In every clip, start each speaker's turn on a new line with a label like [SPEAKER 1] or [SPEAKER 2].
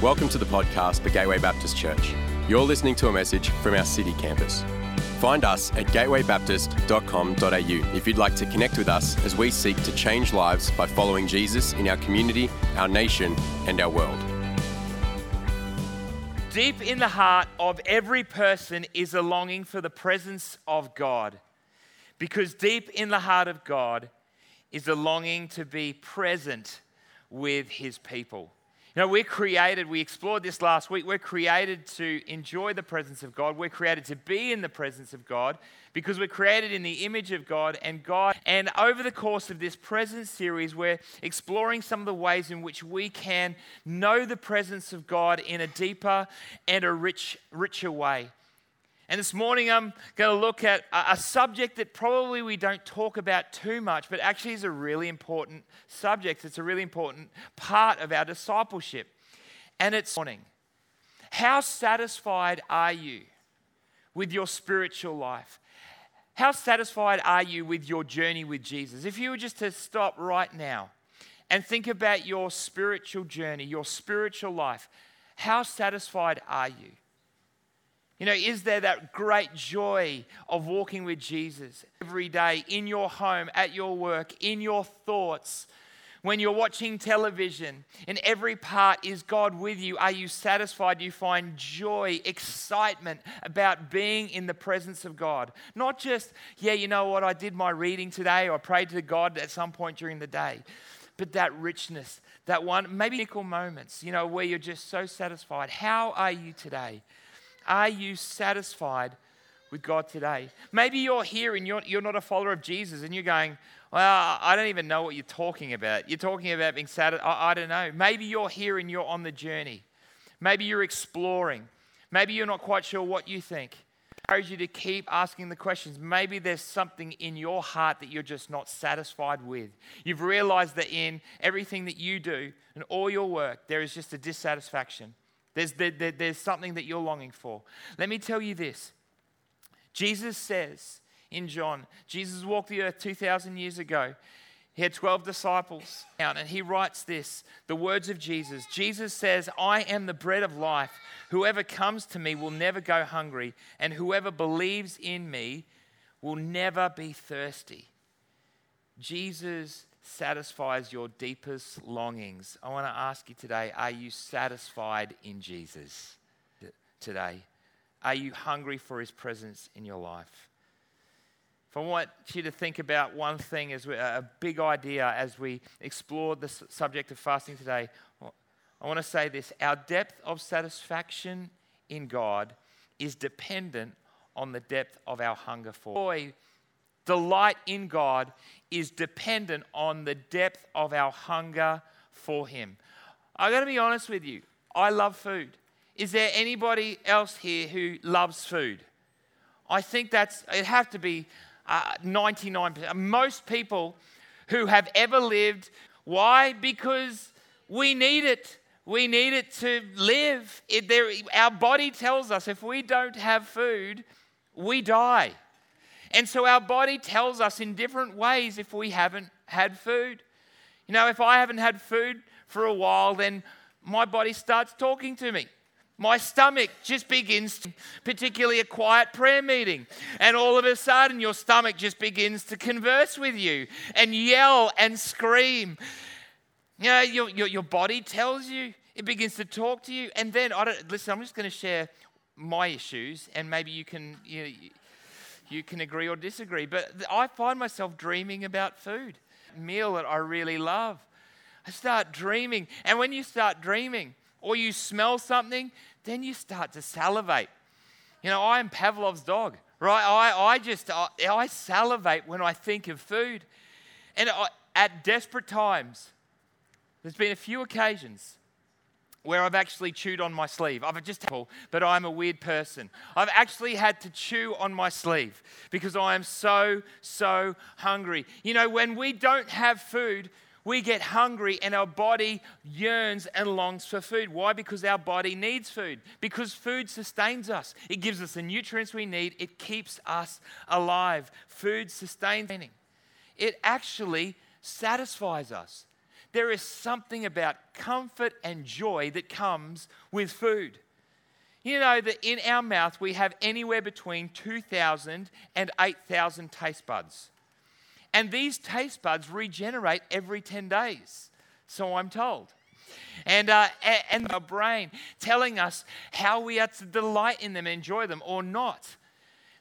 [SPEAKER 1] Welcome to the podcast for Gateway Baptist Church. You're listening to a message from our city campus. Find us at gatewaybaptist.com.au if you'd like to connect with us as we seek to change lives by following Jesus in our community, our nation, and our world.
[SPEAKER 2] Deep in the heart of every person is a longing for the presence of God. Because deep in the heart of God is a longing to be present with his people. Know, we're created, we explored this last week, we're created to enjoy the presence of God. We're created to be in the presence of God because we're created in the image of God and God. And over the course of this present series, we're exploring some of the ways in which we can know the presence of God in a deeper and a rich, richer way. And this morning, I'm going to look at a subject that probably we don't talk about too much, but actually is a really important subject. It's a really important part of our discipleship. And it's morning. How satisfied are you with your spiritual life? How satisfied are you with your journey with Jesus? If you were just to stop right now and think about your spiritual journey, your spiritual life, how satisfied are you? You know, is there that great joy of walking with Jesus every day in your home, at your work, in your thoughts? When you're watching television, in every part, is God with you? Are you satisfied? Do you find joy, excitement about being in the presence of God? Not just, yeah, you know what, I did my reading today or I prayed to God at some point during the day, but that richness, that one, maybe nickel moments, you know, where you're just so satisfied. How are you today? Are you satisfied with God today? Maybe you're here and you're, you're not a follower of Jesus and you're going, Well, I don't even know what you're talking about. You're talking about being satisfied. I, I don't know. Maybe you're here and you're on the journey. Maybe you're exploring. Maybe you're not quite sure what you think. I encourage you to keep asking the questions. Maybe there's something in your heart that you're just not satisfied with. You've realized that in everything that you do and all your work, there is just a dissatisfaction. There's, there, there, there's something that you're longing for. Let me tell you this Jesus says in John, Jesus walked the earth 2,000 years ago. He had 12 disciples, out. and he writes this the words of Jesus. Jesus says, I am the bread of life. Whoever comes to me will never go hungry, and whoever believes in me will never be thirsty. Jesus satisfies your deepest longings. I want to ask you today are you satisfied in Jesus today? Are you hungry for his presence in your life? If I want you to think about one thing as we, a big idea as we explore the subject of fasting today, I want to say this our depth of satisfaction in God is dependent on the depth of our hunger for. Joy delight in God is dependent on the depth of our hunger for Him. I'm going to be honest with you, I love food. Is there anybody else here who loves food? I think that's, it have to be uh, 99%. Most people who have ever lived, why? Because we need it. We need it to live. It, there, our body tells us if we don't have food, we die. And so our body tells us in different ways if we haven't had food. You know, if I haven't had food for a while, then my body starts talking to me. My stomach just begins, to, particularly a quiet prayer meeting, and all of a sudden your stomach just begins to converse with you and yell and scream. You know, your, your, your body tells you, it begins to talk to you. And then, I don't, listen, I'm just going to share my issues, and maybe you can, you you can agree or disagree, but I find myself dreaming about food, meal that I really love. I start dreaming. And when you start dreaming or you smell something, then you start to salivate. You know, I am Pavlov's dog, right? I, I just, I, I salivate when I think of food. And I, at desperate times, there's been a few occasions where I've actually chewed on my sleeve. I've just, but I'm a weird person. I've actually had to chew on my sleeve because I am so, so hungry. You know, when we don't have food, we get hungry and our body yearns and longs for food. Why? Because our body needs food. Because food sustains us. It gives us the nutrients we need. It keeps us alive. Food sustains. It actually satisfies us. There is something about comfort and joy that comes with food. You know that in our mouth we have anywhere between 2,000 and 8,000 taste buds. And these taste buds regenerate every 10 days, so I'm told. And, uh, and our brain telling us how we are to delight in them, enjoy them, or not.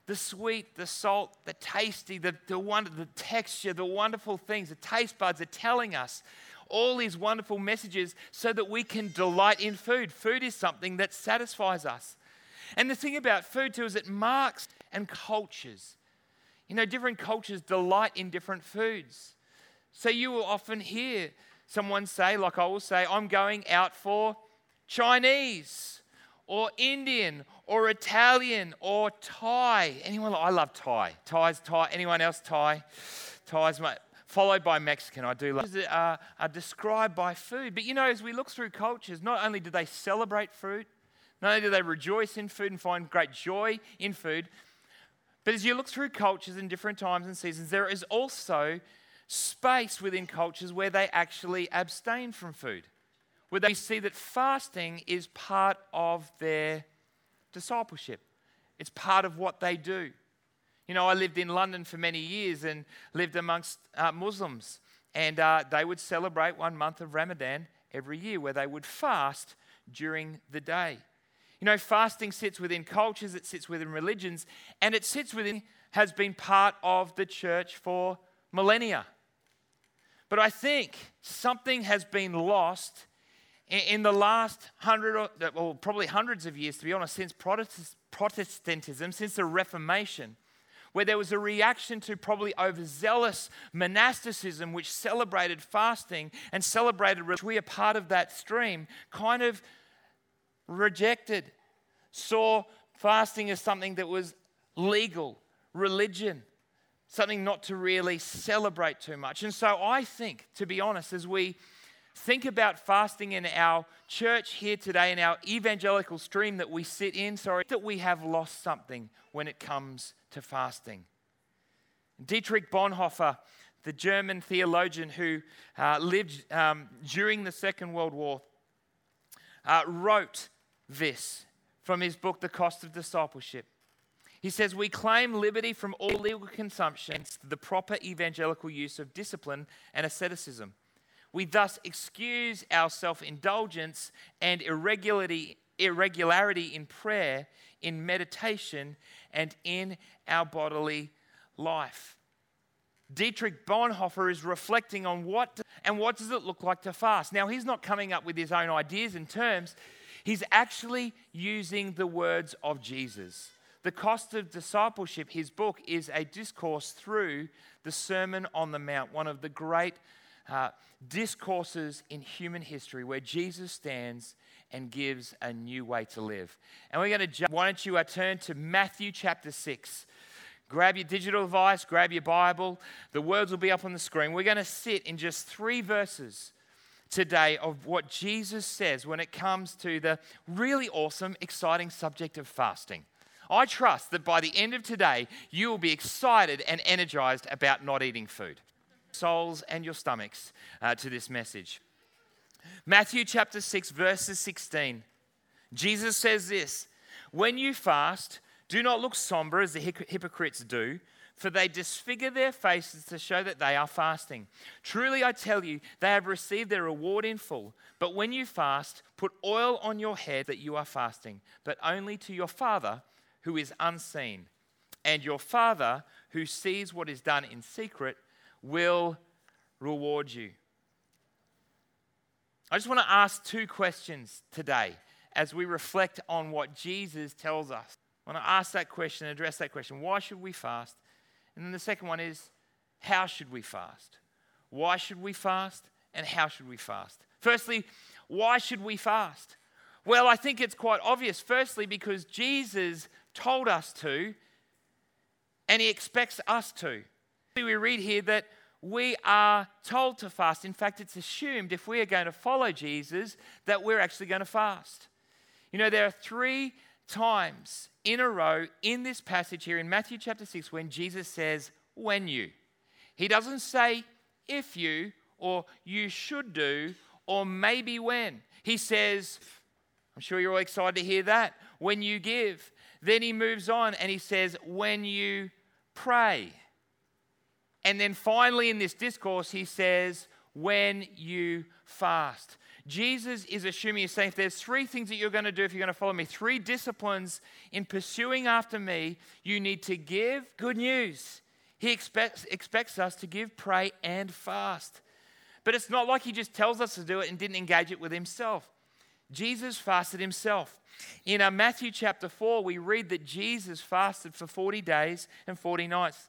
[SPEAKER 2] The sweet, the salt, the tasty, the, the, wonder, the texture, the wonderful things, the taste buds are telling us all these wonderful messages so that we can delight in food. Food is something that satisfies us. And the thing about food, too, is it marks and cultures. You know, different cultures delight in different foods. So you will often hear someone say, like I will say, I'm going out for Chinese or Indian or Italian or Thai. Anyone? I love Thai. Thai's Thai. Anyone else Thai? Thai's my, followed by Mexican. I do love. Are, are described by food. But you know, as we look through cultures, not only do they celebrate food, not only do they rejoice in food and find great joy in food, but as you look through cultures in different times and seasons, there is also space within cultures where they actually abstain from food, where they see that fasting is part of their discipleship, it's part of what they do. You know, I lived in London for many years and lived amongst uh, Muslims, and uh, they would celebrate one month of Ramadan every year where they would fast during the day. You know, fasting sits within cultures, it sits within religions, and it sits within, has been part of the church for millennia. But I think something has been lost in the last hundred, or well, probably hundreds of years, to be honest, since Protestantism, since the Reformation where there was a reaction to probably overzealous monasticism, which celebrated fasting and celebrated, which we are part of that stream, kind of rejected, saw fasting as something that was legal, religion, something not to really celebrate too much. And so I think, to be honest, as we think about fasting in our church here today, in our evangelical stream that we sit in, sorry, that we have lost something when it comes to fasting. Dietrich Bonhoeffer, the German theologian who uh, lived um, during the Second World War, uh, wrote this from his book, The Cost of Discipleship. He says, We claim liberty from all legal consumption, the proper evangelical use of discipline and asceticism. We thus excuse our self indulgence and irregularity, irregularity in prayer, in meditation, and in our bodily life. Dietrich Bonhoeffer is reflecting on what and what does it look like to fast. Now he's not coming up with his own ideas and terms. He's actually using the words of Jesus. The Cost of Discipleship, his book, is a discourse through the Sermon on the Mount, one of the great uh, discourses in human history where Jesus stands and gives a new way to live. And we're going to jump. Why don't you uh, turn to Matthew chapter 6? Grab your digital device, grab your Bible. The words will be up on the screen. We're going to sit in just three verses today of what Jesus says when it comes to the really awesome, exciting subject of fasting. I trust that by the end of today, you will be excited and energized about not eating food. Souls and your stomachs uh, to this message. Matthew chapter 6, verses 16. Jesus says this When you fast, do not look somber as the hypocrites do, for they disfigure their faces to show that they are fasting. Truly, I tell you, they have received their reward in full. But when you fast, put oil on your head that you are fasting, but only to your Father who is unseen. And your Father who sees what is done in secret will reward you. I just want to ask two questions today as we reflect on what Jesus tells us. I want to ask that question, address that question. Why should we fast? And then the second one is, how should we fast? Why should we fast? And how should we fast? Firstly, why should we fast? Well, I think it's quite obvious. Firstly, because Jesus told us to, and he expects us to. We read here that we are told to fast. In fact, it's assumed if we are going to follow Jesus that we're actually going to fast. You know, there are three times in a row in this passage here in Matthew chapter 6 when Jesus says, when you. He doesn't say if you or you should do, or maybe when. He says, I'm sure you're all excited to hear that, when you give. Then he moves on and he says, when you pray. And then finally in this discourse, he says, when you fast. Jesus is assuming, he's saying, if there's three things that you're going to do if you're going to follow me, three disciplines in pursuing after me, you need to give good news. He expects, expects us to give, pray, and fast. But it's not like he just tells us to do it and didn't engage it with himself. Jesus fasted himself. In uh, Matthew chapter 4, we read that Jesus fasted for 40 days and 40 nights.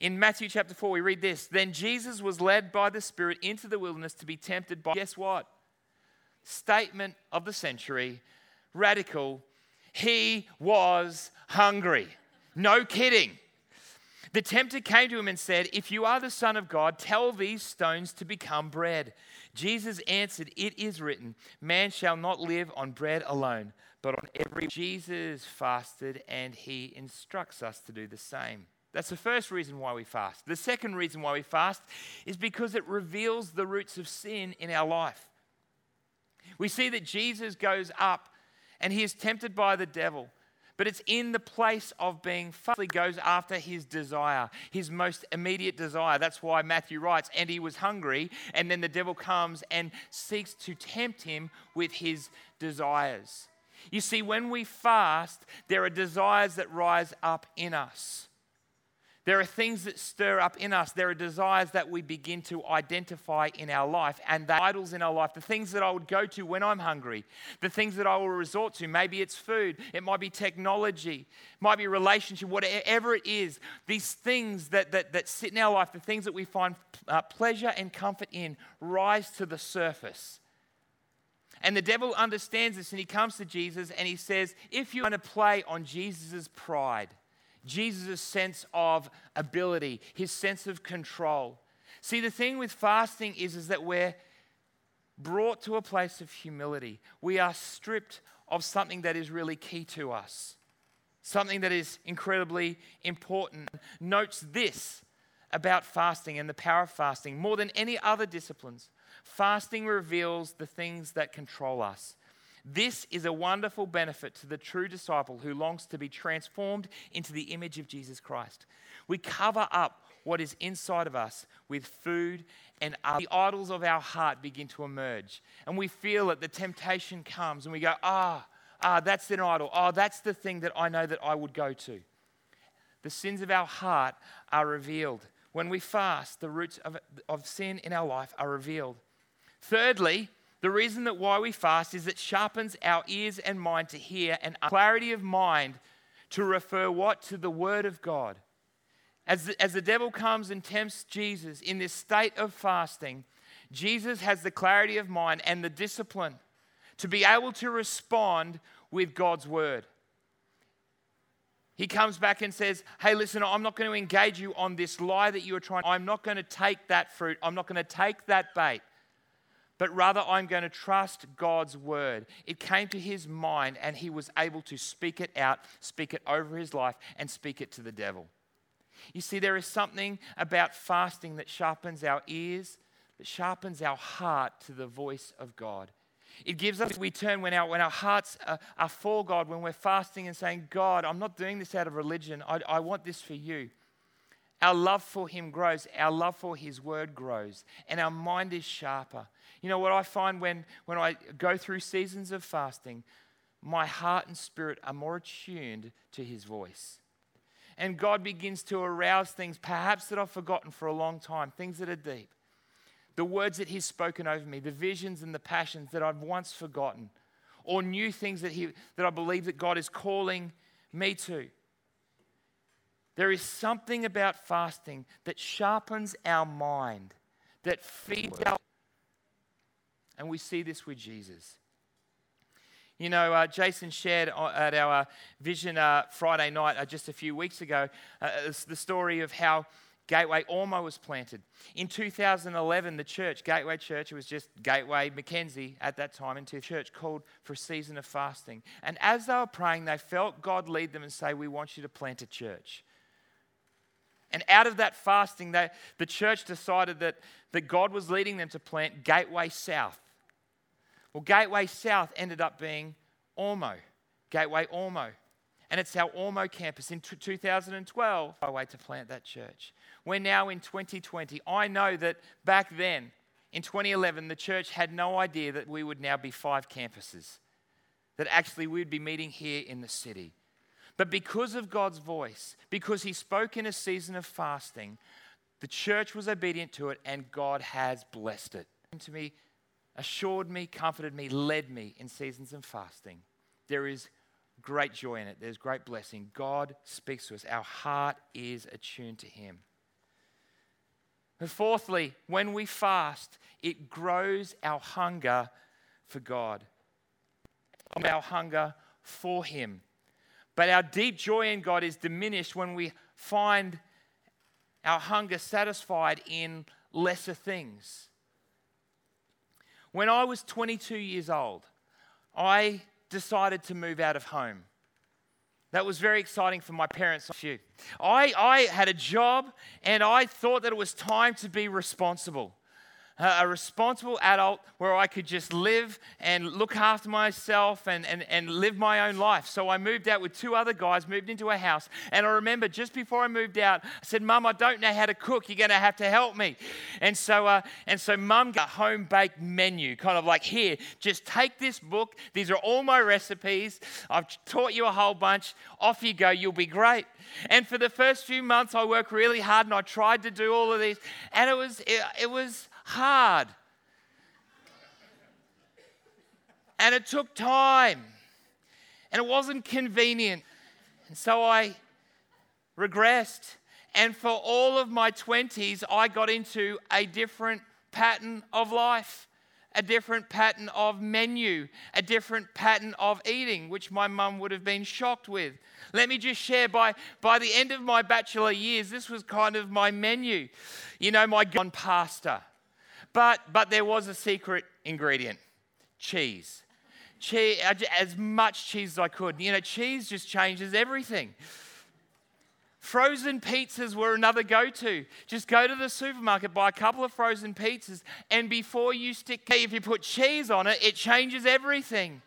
[SPEAKER 2] In Matthew chapter 4, we read this Then Jesus was led by the Spirit into the wilderness to be tempted by, guess what? Statement of the century, radical. He was hungry. No kidding. The tempter came to him and said, If you are the Son of God, tell these stones to become bread. Jesus answered, It is written, Man shall not live on bread alone, but on every. Jesus fasted and he instructs us to do the same. That's the first reason why we fast. The second reason why we fast is because it reveals the roots of sin in our life. We see that Jesus goes up and he is tempted by the devil. But it's in the place of being fasted. goes after his desire, his most immediate desire. That's why Matthew writes, and he was hungry, and then the devil comes and seeks to tempt him with his desires. You see, when we fast, there are desires that rise up in us. There are things that stir up in us. There are desires that we begin to identify in our life, and the idols in our life, the things that I would go to when I'm hungry, the things that I will resort to. Maybe it's food, it might be technology, it might be relationship, whatever it is. These things that, that, that sit in our life, the things that we find uh, pleasure and comfort in, rise to the surface. And the devil understands this, and he comes to Jesus and he says, If you want to play on Jesus' pride, Jesus' sense of ability, his sense of control. See, the thing with fasting is, is that we're brought to a place of humility. We are stripped of something that is really key to us, something that is incredibly important. Notes this about fasting and the power of fasting more than any other disciplines. Fasting reveals the things that control us. This is a wonderful benefit to the true disciple who longs to be transformed into the image of Jesus Christ. We cover up what is inside of us with food and the idols of our heart begin to emerge. And we feel that the temptation comes and we go, ah, ah, that's an idol. Oh, that's the thing that I know that I would go to. The sins of our heart are revealed. When we fast, the roots of, of sin in our life are revealed. Thirdly, the reason that why we fast is it sharpens our ears and mind to hear and clarity of mind to refer what? To the Word of God. As the, as the devil comes and tempts Jesus in this state of fasting, Jesus has the clarity of mind and the discipline to be able to respond with God's Word. He comes back and says, Hey, listen, I'm not going to engage you on this lie that you are trying. I'm not going to take that fruit. I'm not going to take that bait but rather I'm going to trust God's word. It came to his mind and he was able to speak it out, speak it over his life, and speak it to the devil. You see, there is something about fasting that sharpens our ears, that sharpens our heart to the voice of God. It gives us, we turn when our, when our hearts are, are for God, when we're fasting and saying, God, I'm not doing this out of religion, I, I want this for you. Our love for Him grows, our love for His word grows, and our mind is sharper. You know what I find when, when I go through seasons of fasting? My heart and spirit are more attuned to His voice. And God begins to arouse things, perhaps that I've forgotten for a long time, things that are deep. The words that He's spoken over me, the visions and the passions that I've once forgotten, or new things that, he, that I believe that God is calling me to. There is something about fasting that sharpens our mind, that feeds our. And we see this with Jesus. You know, uh, Jason shared at our Vision uh, Friday night uh, just a few weeks ago uh, the story of how Gateway Ormeau was planted. In 2011, the church, Gateway Church, it was just Gateway Mackenzie at that time, into a church called for a season of fasting. And as they were praying, they felt God lead them and say, We want you to plant a church. And out of that fasting, they, the church decided that, that God was leading them to plant Gateway South. Well, Gateway South ended up being Ormeau, Gateway Ormeau. And it's our Ormeau campus in 2012. I way to plant that church. We're now in 2020. I know that back then, in 2011, the church had no idea that we would now be five campuses, that actually we'd be meeting here in the city. But because of God's voice, because He spoke in a season of fasting, the church was obedient to it and God has blessed it. To me, assured me, comforted me, led me in seasons of fasting. There is great joy in it, there's great blessing. God speaks to us, our heart is attuned to Him. But fourthly, when we fast, it grows our hunger for God, our hunger for Him. But our deep joy in God is diminished when we find our hunger satisfied in lesser things. When I was 22 years old, I decided to move out of home. That was very exciting for my parents. I, I had a job and I thought that it was time to be responsible a responsible adult where I could just live and look after myself and, and, and live my own life. So I moved out with two other guys, moved into a house. And I remember just before I moved out, I said, Mum, I don't know how to cook. You're going to have to help me. And so, uh, and so Mum got a home baked menu, kind of like, here, just take this book. These are all my recipes. I've taught you a whole bunch. Off you go. You'll be great. And for the first few months, I worked really hard and I tried to do all of these. And it was, it, it was, hard. And it took time. And it wasn't convenient. And so I regressed. And for all of my 20s, I got into a different pattern of life, a different pattern of menu, a different pattern of eating, which my mum would have been shocked with. Let me just share by, by the end of my bachelor years, this was kind of my menu. You know, my gone pasta. But, but there was a secret ingredient cheese. cheese. As much cheese as I could. You know, cheese just changes everything. Frozen pizzas were another go to. Just go to the supermarket, buy a couple of frozen pizzas, and before you stick, if you put cheese on it, it changes everything.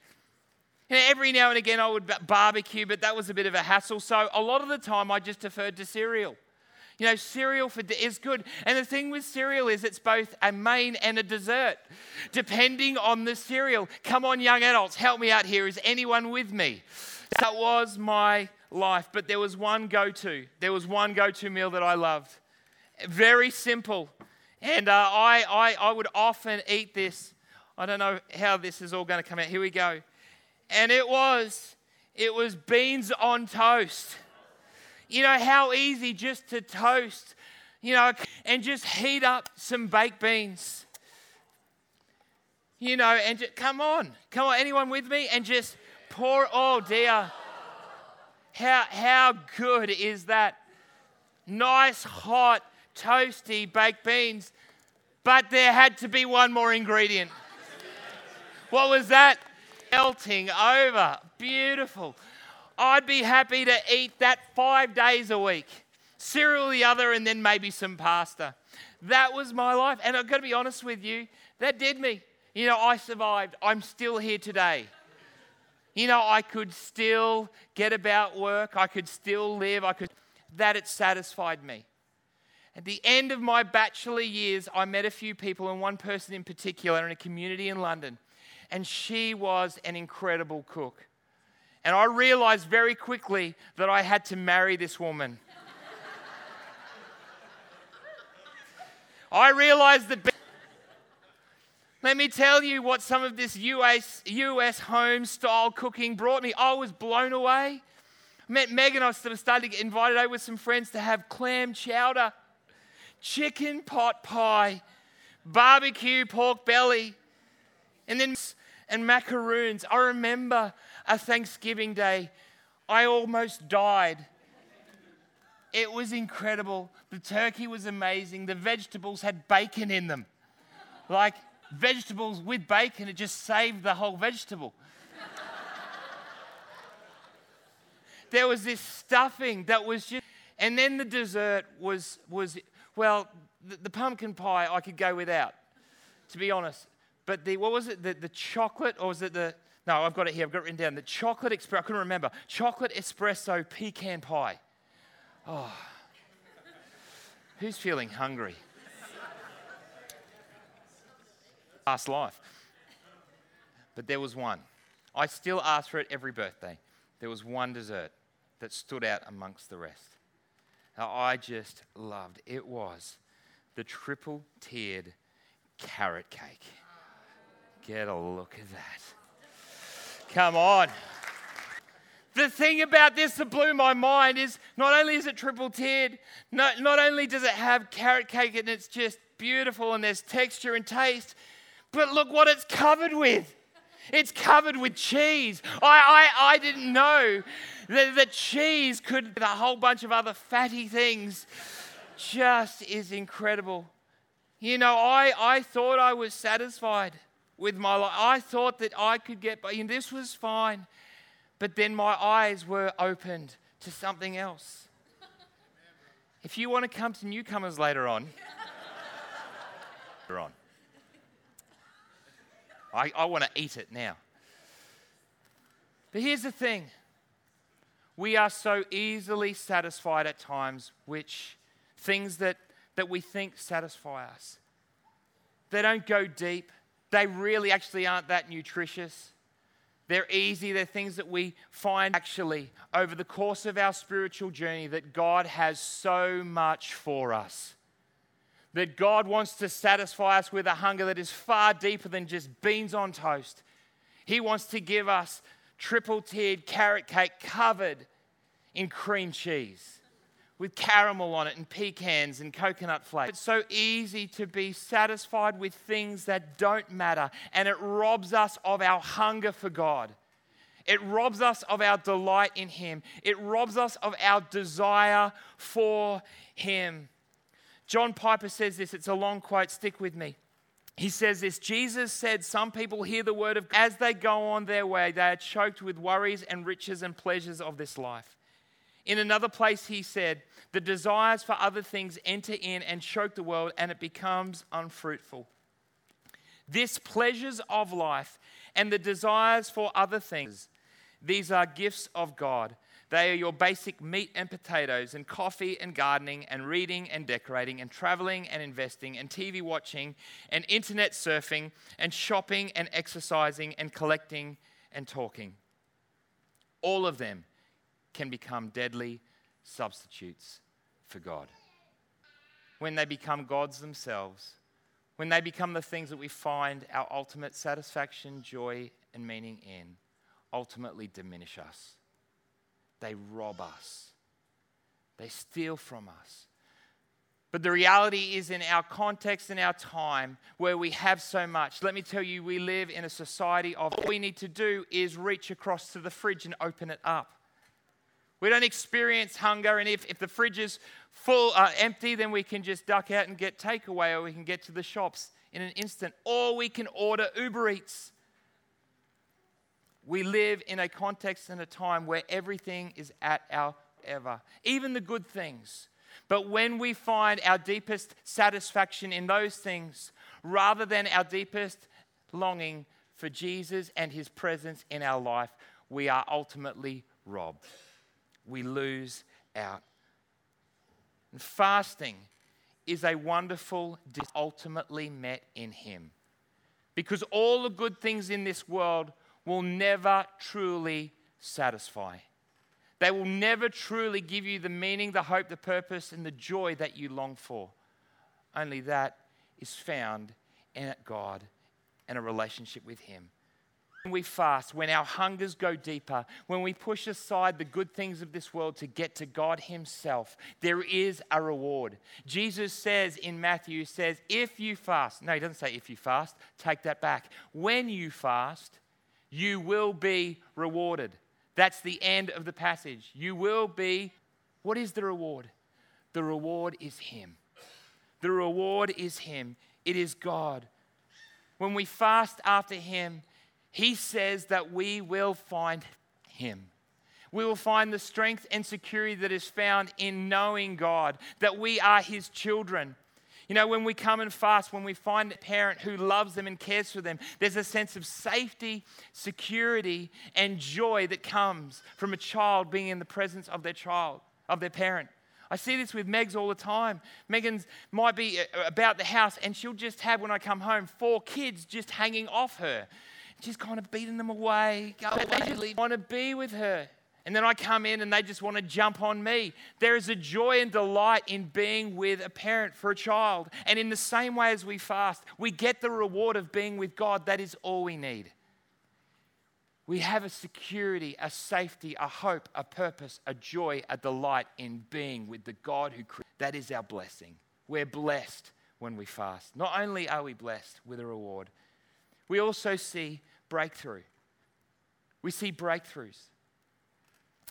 [SPEAKER 2] You know, every now and again I would barbecue, but that was a bit of a hassle. So a lot of the time I just deferred to cereal. You know, cereal for is good. And the thing with cereal is it's both a main and a dessert, depending on the cereal. Come on, young adults, help me out here. Is anyone with me? That was my life. But there was one go to. There was one go to meal that I loved. Very simple. And uh, I, I, I would often eat this. I don't know how this is all going to come out. Here we go. And it was, it was beans on toast. You know, how easy just to toast, you know, and just heat up some baked beans. You know, and just, come on, come on, anyone with me? And just pour, oh dear. How, how good is that? Nice, hot, toasty baked beans. But there had to be one more ingredient. What was that? Melting over. Beautiful. I'd be happy to eat that five days a week. Cereal the other, and then maybe some pasta. That was my life. And I've got to be honest with you, that did me. You know, I survived. I'm still here today. You know, I could still get about work. I could still live. I could. That it satisfied me. At the end of my bachelor years, I met a few people, and one person in particular in a community in London. And she was an incredible cook. And I realized very quickly that I had to marry this woman. I realized that. Let me tell you what some of this US, US home style cooking brought me. I was blown away. Met Megan, I sort of started to get invited over with some friends to have clam chowder, chicken pot pie, barbecue pork belly, and then and macaroons. I remember a Thanksgiving day, I almost died. It was incredible. The turkey was amazing. The vegetables had bacon in them. Like vegetables with bacon, it just saved the whole vegetable. there was this stuffing that was just, And then the dessert was, was well, the, the pumpkin pie I could go without, to be honest. But the, what was it, the, the chocolate, or was it the, no, I've got it here, I've got it written down. The chocolate espresso, I couldn't remember. Chocolate espresso pecan pie. Oh. Who's feeling hungry? Past life. But there was one. I still ask for it every birthday. There was one dessert that stood out amongst the rest. Now, I just loved it was the triple tiered carrot cake. Get a look at that. Come on. The thing about this that blew my mind is not only is it triple tiered, not, not only does it have carrot cake and it's just beautiful and there's texture and taste, but look what it's covered with. It's covered with cheese. I, I, I didn't know that, that cheese could, a whole bunch of other fatty things, just is incredible. You know, I, I thought I was satisfied with my life. I thought that I could get by, and this was fine. But then my eyes were opened to something else. If you want to come to newcomers later on, later on. I, I want to eat it now. But here's the thing we are so easily satisfied at times, which things that, that we think satisfy us, they don't go deep. They really actually aren't that nutritious. They're easy. They're things that we find actually over the course of our spiritual journey that God has so much for us that God wants to satisfy us with a hunger that is far deeper than just beans on toast. He wants to give us triple tiered carrot cake covered in cream cheese with caramel on it and pecans and coconut flakes. It's so easy to be satisfied with things that don't matter, and it robs us of our hunger for God. It robs us of our delight in Him. It robs us of our desire for Him. John Piper says this, it's a long quote, stick with me. He says this Jesus said, Some people hear the word of God. as they go on their way, they are choked with worries and riches and pleasures of this life. In another place, he said, The desires for other things enter in and choke the world, and it becomes unfruitful. This pleasures of life and the desires for other things, these are gifts of God they are your basic meat and potatoes, and coffee and gardening, and reading and decorating, and traveling and investing, and TV watching, and internet surfing, and shopping and exercising, and collecting and talking. All of them can become deadly substitutes for God. When they become gods themselves, when they become the things that we find our ultimate satisfaction, joy, and meaning in, ultimately diminish us they rob us, they steal from us. But the reality is, in our context, in our time where we have so much, let me tell you, we live in a society of all we need to do is reach across to the fridge and open it up. We don't experience hunger, and if, if the fridge is full, uh, empty, then we can just duck out and get takeaway, or we can get to the shops in an instant, or we can order Uber Eats. We live in a context and a time where everything is at our ever, even the good things. But when we find our deepest satisfaction in those things, rather than our deepest longing for Jesus and his presence in our life, we are ultimately robbed. We lose out. And fasting is a wonderful, ultimately met in him. Because all the good things in this world will never truly satisfy. They will never truly give you the meaning, the hope, the purpose, and the joy that you long for. Only that is found in God and a relationship with Him. When we fast, when our hungers go deeper, when we push aside the good things of this world to get to God Himself, there is a reward. Jesus says in Matthew, says, if you fast, no, He doesn't say if you fast, take that back. When you fast, you will be rewarded. That's the end of the passage. You will be. What is the reward? The reward is Him. The reward is Him. It is God. When we fast after Him, He says that we will find Him. we will find the strength and security that is found in knowing God, that we are His children. You know, when we come and fast, when we find a parent who loves them and cares for them, there's a sense of safety, security, and joy that comes from a child being in the presence of their child, of their parent. I see this with Megs all the time. Megan's might be about the house, and she'll just have, when I come home, four kids just hanging off her. She's kind of beating them away. Go away. They just want to be with her. And then I come in and they just want to jump on me. There is a joy and delight in being with a parent for a child. And in the same way as we fast, we get the reward of being with God. That is all we need. We have a security, a safety, a hope, a purpose, a joy, a delight in being with the God who created. That is our blessing. We're blessed when we fast. Not only are we blessed with a reward, we also see breakthrough. We see breakthroughs.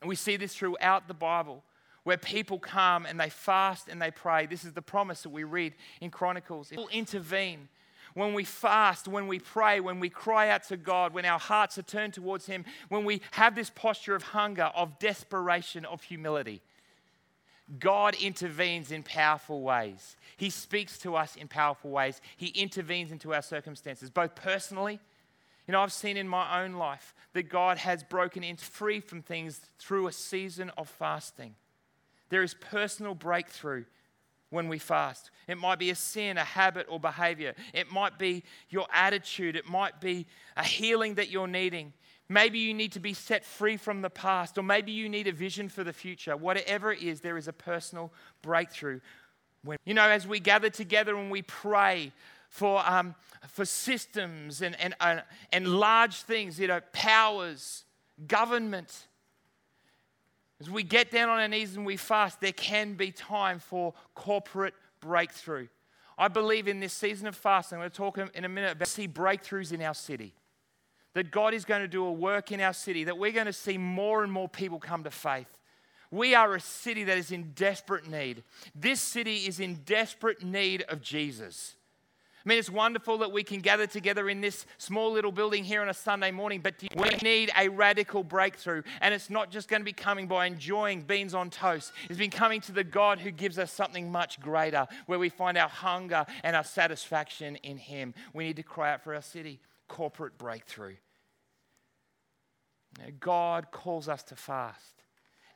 [SPEAKER 2] And we see this throughout the Bible where people come and they fast and they pray. This is the promise that we read in Chronicles. Will intervene when we fast, when we pray, when we cry out to God, when our hearts are turned towards Him, when we have this posture of hunger, of desperation, of humility. God intervenes in powerful ways. He speaks to us in powerful ways. He intervenes into our circumstances, both personally you know, I've seen in my own life that God has broken in free from things through a season of fasting. There is personal breakthrough when we fast. It might be a sin, a habit, or behavior. It might be your attitude. It might be a healing that you're needing. Maybe you need to be set free from the past, or maybe you need a vision for the future. Whatever it is, there is a personal breakthrough. When, you know, as we gather together and we pray for, um, for systems and, and, uh, and large things, you know, powers, government. As we get down on our knees and we fast, there can be time for corporate breakthrough. I believe in this season of fasting, I'm going to talk in a minute about see breakthroughs in our city. That God is going to do a work in our city, that we're going to see more and more people come to faith. We are a city that is in desperate need. This city is in desperate need of Jesus. I mean, it's wonderful that we can gather together in this small little building here on a Sunday morning, but we need a radical breakthrough. And it's not just going to be coming by enjoying beans on toast, it's been coming to the God who gives us something much greater, where we find our hunger and our satisfaction in Him. We need to cry out for our city corporate breakthrough. God calls us to fast.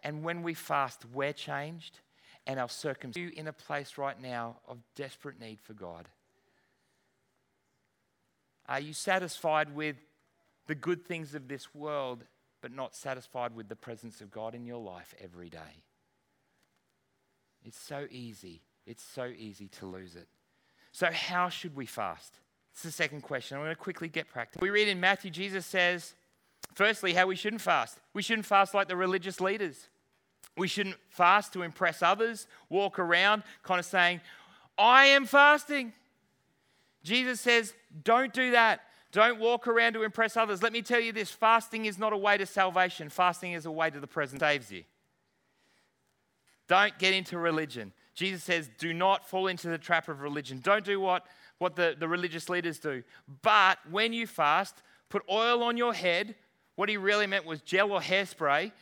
[SPEAKER 2] And when we fast, we're changed and our circumstances in a place right now of desperate need for God. Are you satisfied with the good things of this world, but not satisfied with the presence of God in your life every day? It's so easy. It's so easy to lose it. So, how should we fast? It's the second question. I'm going to quickly get practical. We read in Matthew, Jesus says, firstly, how we shouldn't fast. We shouldn't fast like the religious leaders. We shouldn't fast to impress others, walk around kind of saying, I am fasting. Jesus says, don't do that. Don't walk around to impress others. Let me tell you this fasting is not a way to salvation, fasting is a way to the present saves you. Don't get into religion. Jesus says, do not fall into the trap of religion. Don't do what, what the, the religious leaders do. But when you fast, put oil on your head. What he really meant was gel or hairspray.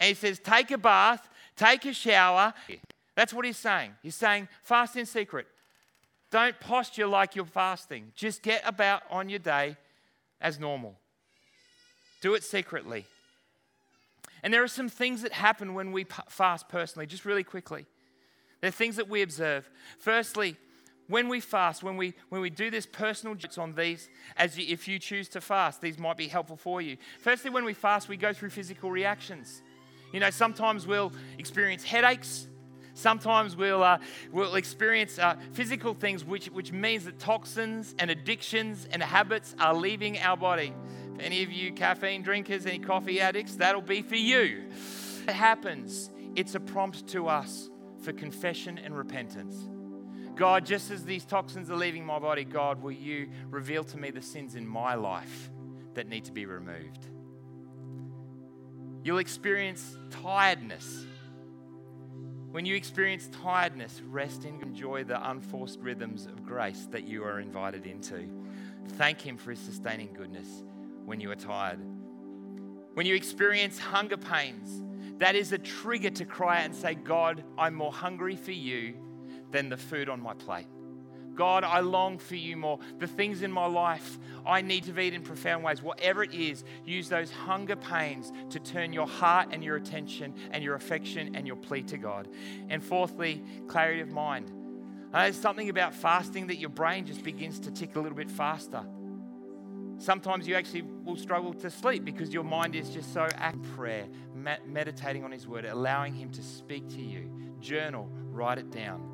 [SPEAKER 2] And he says, take a bath, take a shower. That's what he's saying. He's saying, fast in secret. Don't posture like you're fasting. Just get about on your day as normal. Do it secretly. And there are some things that happen when we fast personally, just really quickly. There are things that we observe. Firstly, when we fast, when we, when we do this personal jits on these, as you, if you choose to fast, these might be helpful for you. Firstly, when we fast, we go through physical reactions. You know, sometimes we'll experience headaches, Sometimes we'll, uh, we'll experience uh, physical things, which, which means that toxins and addictions and habits are leaving our body. If any of you caffeine drinkers, any coffee addicts, that'll be for you. It happens, it's a prompt to us for confession and repentance. God, just as these toxins are leaving my body, God, will you reveal to me the sins in my life that need to be removed? You'll experience tiredness when you experience tiredness, rest and enjoy the unforced rhythms of grace that you are invited into. Thank Him for His sustaining goodness when you are tired. when you experience hunger pains, that is a trigger to cry out and say, God, I'm more hungry for you than the food on my plate. God, I long for you more. The things in my life I need to eat in profound ways. Whatever it is, use those hunger pains to turn your heart and your attention and your affection and your plea to God. And fourthly, clarity of mind. There's something about fasting that your brain just begins to tick a little bit faster. Sometimes you actually will struggle to sleep because your mind is just so at prayer, meditating on His Word, allowing Him to speak to you. Journal, write it down.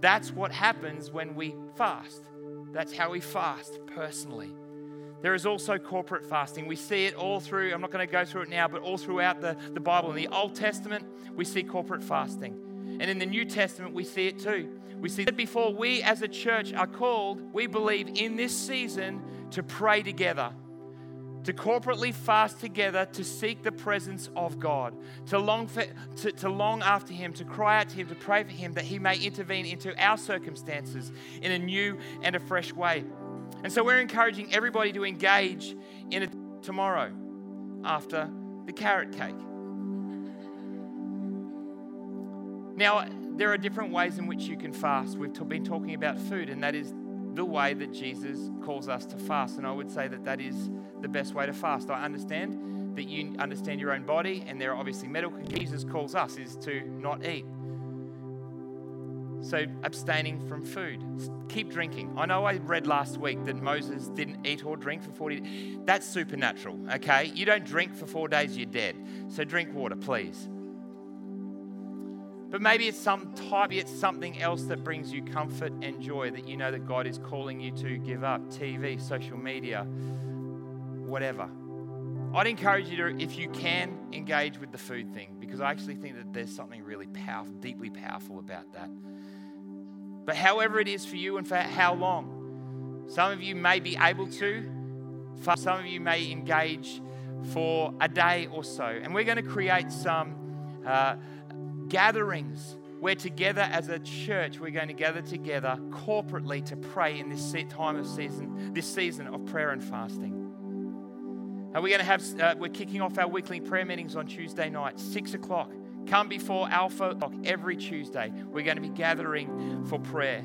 [SPEAKER 2] That's what happens when we fast. That's how we fast personally. There is also corporate fasting. We see it all through, I'm not going to go through it now, but all throughout the, the Bible. In the Old Testament, we see corporate fasting. And in the New Testament, we see it too. We see that before we as a church are called, we believe in this season to pray together, to corporately fast together, to seek the presence of God, to long, for, to, to long after Him, to cry out to Him, to pray for Him that He may intervene into our circumstances in a new and a fresh way. And so we're encouraging everybody to engage in it tomorrow after the carrot cake. Now, there are different ways in which you can fast. We've been talking about food, and that is the way that Jesus calls us to fast. And I would say that that is the best way to fast. I understand that you understand your own body, and there are obviously medical. Jesus calls us is to not eat. So abstaining from food, keep drinking. I know I read last week that Moses didn't eat or drink for 40 days. That's supernatural, okay? You don't drink for 4 days, you're dead. So drink water, please. But maybe it's some type, it's something else that brings you comfort and joy that you know that God is calling you to give up TV, social media, whatever. I'd encourage you to, if you can, engage with the food thing because I actually think that there's something really powerful, deeply powerful about that. But however it is for you and for how long, some of you may be able to, some of you may engage for a day or so. And we're going to create some. Uh, gatherings. Where together as a church. We're going to gather together corporately to pray in this time of season this season of prayer and fasting. And we're going to have uh, we're kicking off our weekly prayer meetings on tuesday night six o'clock. Come before alpha every tuesday. We're going to be gathering for prayer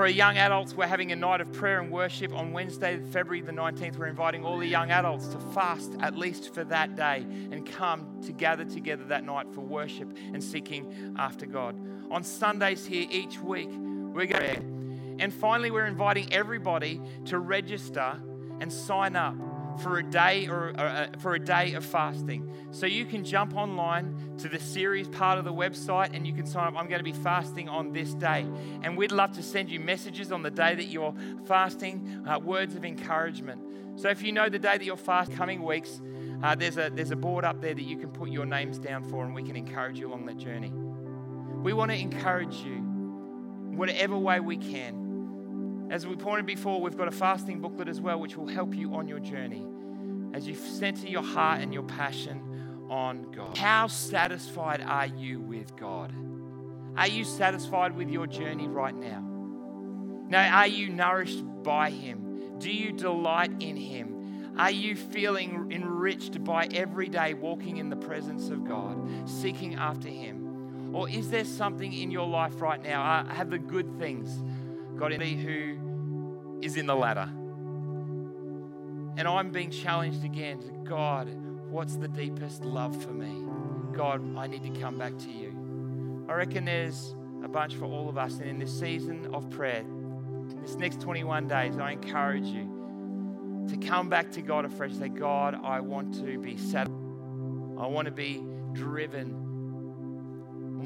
[SPEAKER 2] for our young adults, we're having a night of prayer and worship on Wednesday, February the 19th. We're inviting all the young adults to fast at least for that day and come to gather together that night for worship and seeking after God. On Sundays here each week, we're going to. And finally, we're inviting everybody to register and sign up for a day or uh, for a day of fasting. So you can jump online to the series part of the website and you can sign up. I'm going to be fasting on this day, and we'd love to send you messages on the day that you're fasting, uh, words of encouragement. So if you know the day that you're fast, coming weeks, uh, there's a there's a board up there that you can put your names down for, and we can encourage you along that journey. We want to encourage you, whatever way we can. As we pointed before, we've got a fasting booklet as well, which will help you on your journey as you center your heart and your passion on God. How satisfied are you with God? Are you satisfied with your journey right now? Now, are you nourished by Him? Do you delight in Him? Are you feeling enriched by every day walking in the presence of God, seeking after Him? Or is there something in your life right now? I Have the good things got in who is in the ladder? And I'm being challenged again to God, what's the deepest love for me? God, I need to come back to you. I reckon there's a bunch for all of us. And in this season of prayer, this next 21 days, I encourage you to come back to God afresh. Say, God, I want to be satisfied. I want to be driven.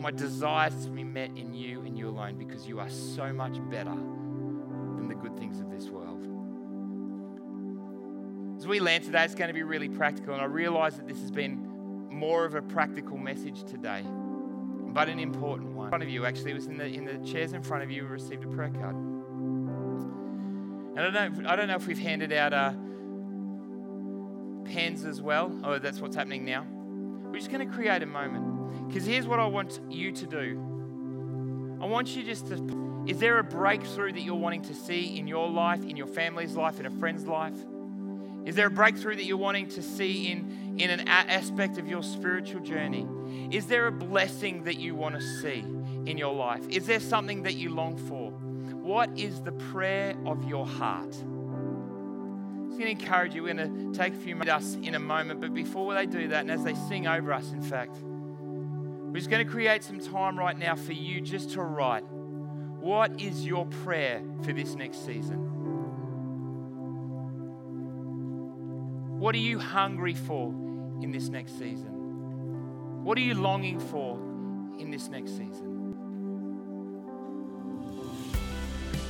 [SPEAKER 2] My desires to be met in you and you alone because you are so much better than the good things of this world. As we land today, it's going to be really practical, and I realize that this has been more of a practical message today, but an important one. In front of you, actually, it was in the, in the chairs in front of you, we received a prayer card. And I don't, know, I don't know if we've handed out uh, pens as well. Oh, that's what's happening now. We're just going to create a moment. Because here's what I want you to do I want you just to. Is there a breakthrough that you're wanting to see in your life, in your family's life, in a friend's life? Is there a breakthrough that you're wanting to see in, in an aspect of your spiritual journey? Is there a blessing that you want to see in your life? Is there something that you long for? What is the prayer of your heart? I'm going to encourage you. We're going to take a few minutes in a moment, but before they do that, and as they sing over us, in fact, we're just going to create some time right now for you just to write what is your prayer for this next season? What are you hungry for in this next season? What are you longing for in this next season?